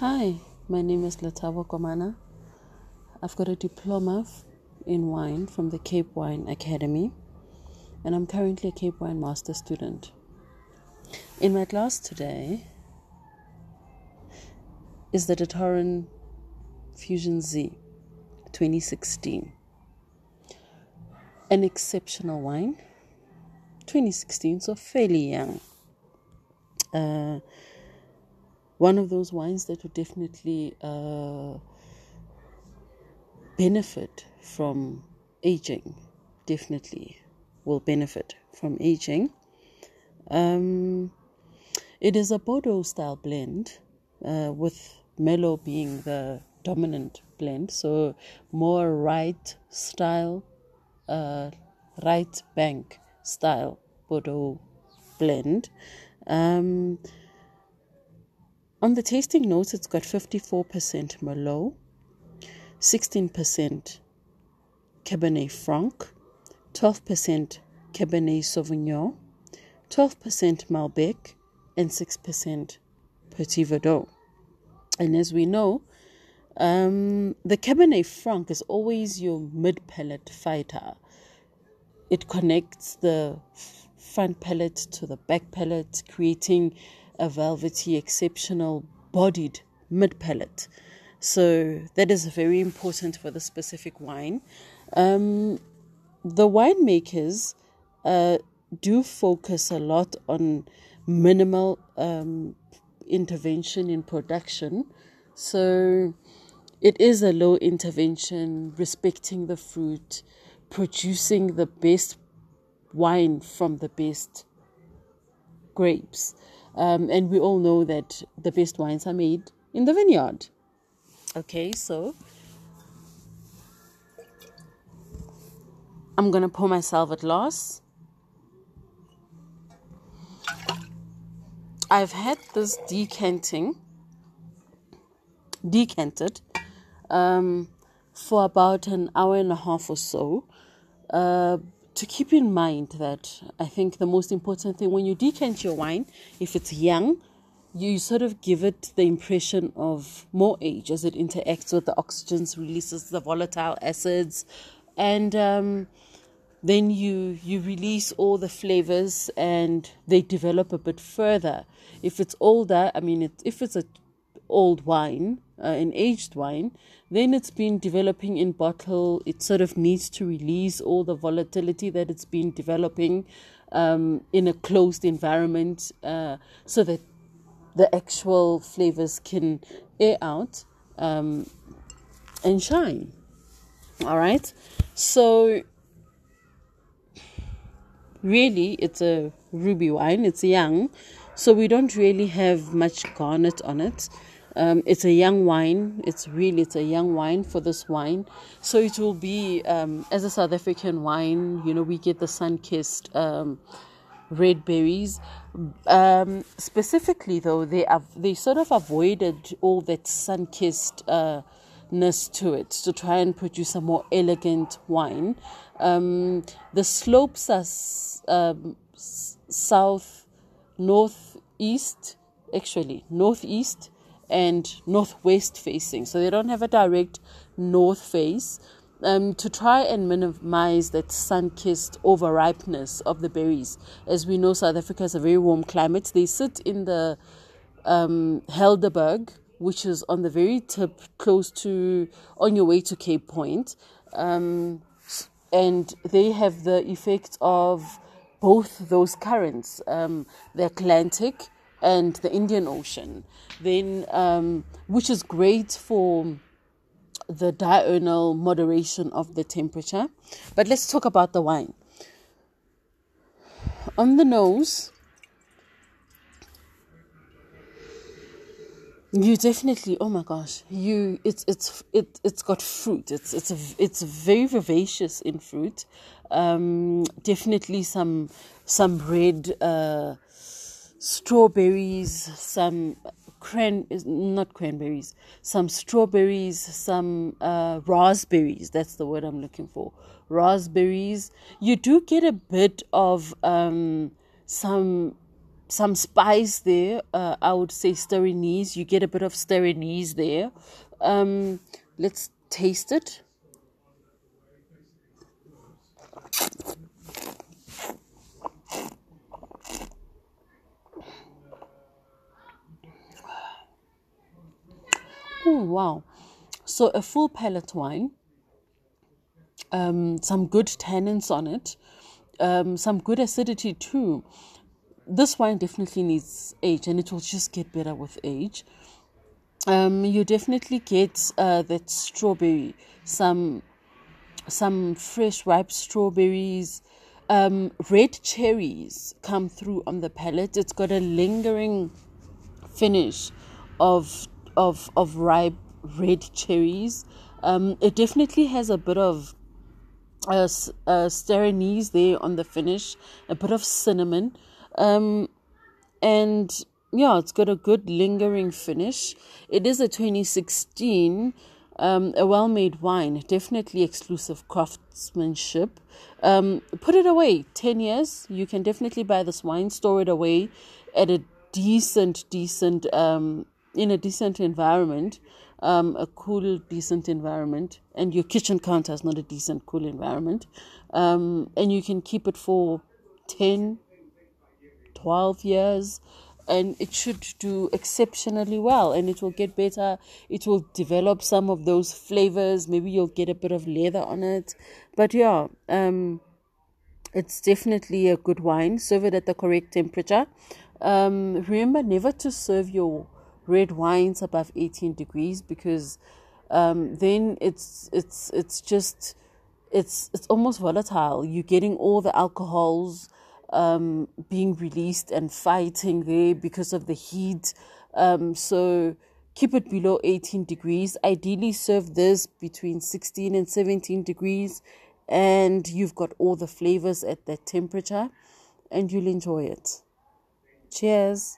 Hi, my name is Letabo Komana. I've got a diploma in wine from the Cape Wine Academy, and I'm currently a Cape Wine Master student. In my class today is the Datoran Fusion Z 2016. An exceptional wine, 2016, so fairly young. Uh, one of those wines that would definitely uh, benefit from aging. Definitely will benefit from aging. Um, it is a Bordeaux style blend, uh, with Merlot being the dominant blend, so more right style, uh, right bank style Bordeaux blend. Um, on the tasting notes, it's got 54% Merlot, 16% Cabernet Franc, 12% Cabernet Sauvignon, 12% Malbec, and 6% Petit Verdot. And as we know, um, the Cabernet Franc is always your mid palate fighter. It connects the front palate to the back palate, creating a velvety, exceptional bodied mid palate. So that is very important for the specific wine. Um, the winemakers uh, do focus a lot on minimal um, intervention in production. So it is a low intervention, respecting the fruit, producing the best wine from the best grapes. Um, and we all know that the best wines are made in the vineyard. Okay, so I'm gonna pour myself at loss. I've had this decanting, decanted, um, for about an hour and a half or so. Uh, to keep in mind that I think the most important thing when you decant your wine, if it's young, you sort of give it the impression of more age as it interacts with the oxygens, releases the volatile acids, and um, then you you release all the flavors and they develop a bit further. If it's older, I mean, it, if it's a old wine, uh, an aged wine, then it's been developing in bottle. It sort of needs to release all the volatility that it's been developing um, in a closed environment uh, so that the actual flavors can air out um, and shine. All right. So, really, it's a ruby wine, it's young. So, we don't really have much garnet on it. Um, it's a young wine. It's really it's a young wine for this wine. So it will be um, as a South African wine. You know, we get the sun kissed um, red berries. Um, specifically, though, they have they sort of avoided all that sun kissed. Uh, ness to it to try and produce a more elegant wine. Um, the slopes are um, south, northeast, actually northeast, and northwest facing. So they don't have a direct north face. Um, to try and minimize that sun kissed overripeness of the berries. As we know, South Africa has a very warm climate. They sit in the um, Helderberg, which is on the very tip, close to, on your way to Cape Point. Um, and they have the effect of both those currents, um, the Atlantic and the Indian Ocean, then um, which is great for the diurnal moderation of the temperature. But let's talk about the wine. On the nose, you definitely oh my gosh you it's it's it it's got fruit it's it's a, it's very vivacious in fruit um definitely some some red uh strawberries, some cran not cranberries, some strawberries, some uh, raspberries. That's the word I'm looking for. Raspberries. You do get a bit of um, some some spice there. Uh, I would say stir. You get a bit of stir there. Um, let's taste it. Oh wow! So a full palate wine. Um, some good tannins on it. Um, some good acidity too. This wine definitely needs age, and it will just get better with age. Um, you definitely get uh, that strawberry, some some fresh ripe strawberries, um, red cherries come through on the palate. It's got a lingering finish of of of ripe red cherries. Um, it definitely has a bit of uh, uh, star anise there on the finish, a bit of cinnamon, um, and yeah, it's got a good lingering finish. It is a 2016, um, a well made wine, definitely exclusive craftsmanship. Um, put it away 10 years. You can definitely buy this wine, store it away at a decent, decent um, in a decent environment, um, a cool, decent environment, and your kitchen counter is not a decent, cool environment, um, and you can keep it for 10, 12 years, and it should do exceptionally well, and it will get better. It will develop some of those flavors. Maybe you'll get a bit of leather on it, but yeah, um, it's definitely a good wine. Serve it at the correct temperature. Um, remember never to serve your red wines above 18 degrees because um, then it's it's it's just it's it's almost volatile. You're getting all the alcohols um, being released and fighting there because of the heat. Um, so keep it below 18 degrees. Ideally, serve this between 16 and 17 degrees, and you've got all the flavors at that temperature, and you'll enjoy it. Cheers.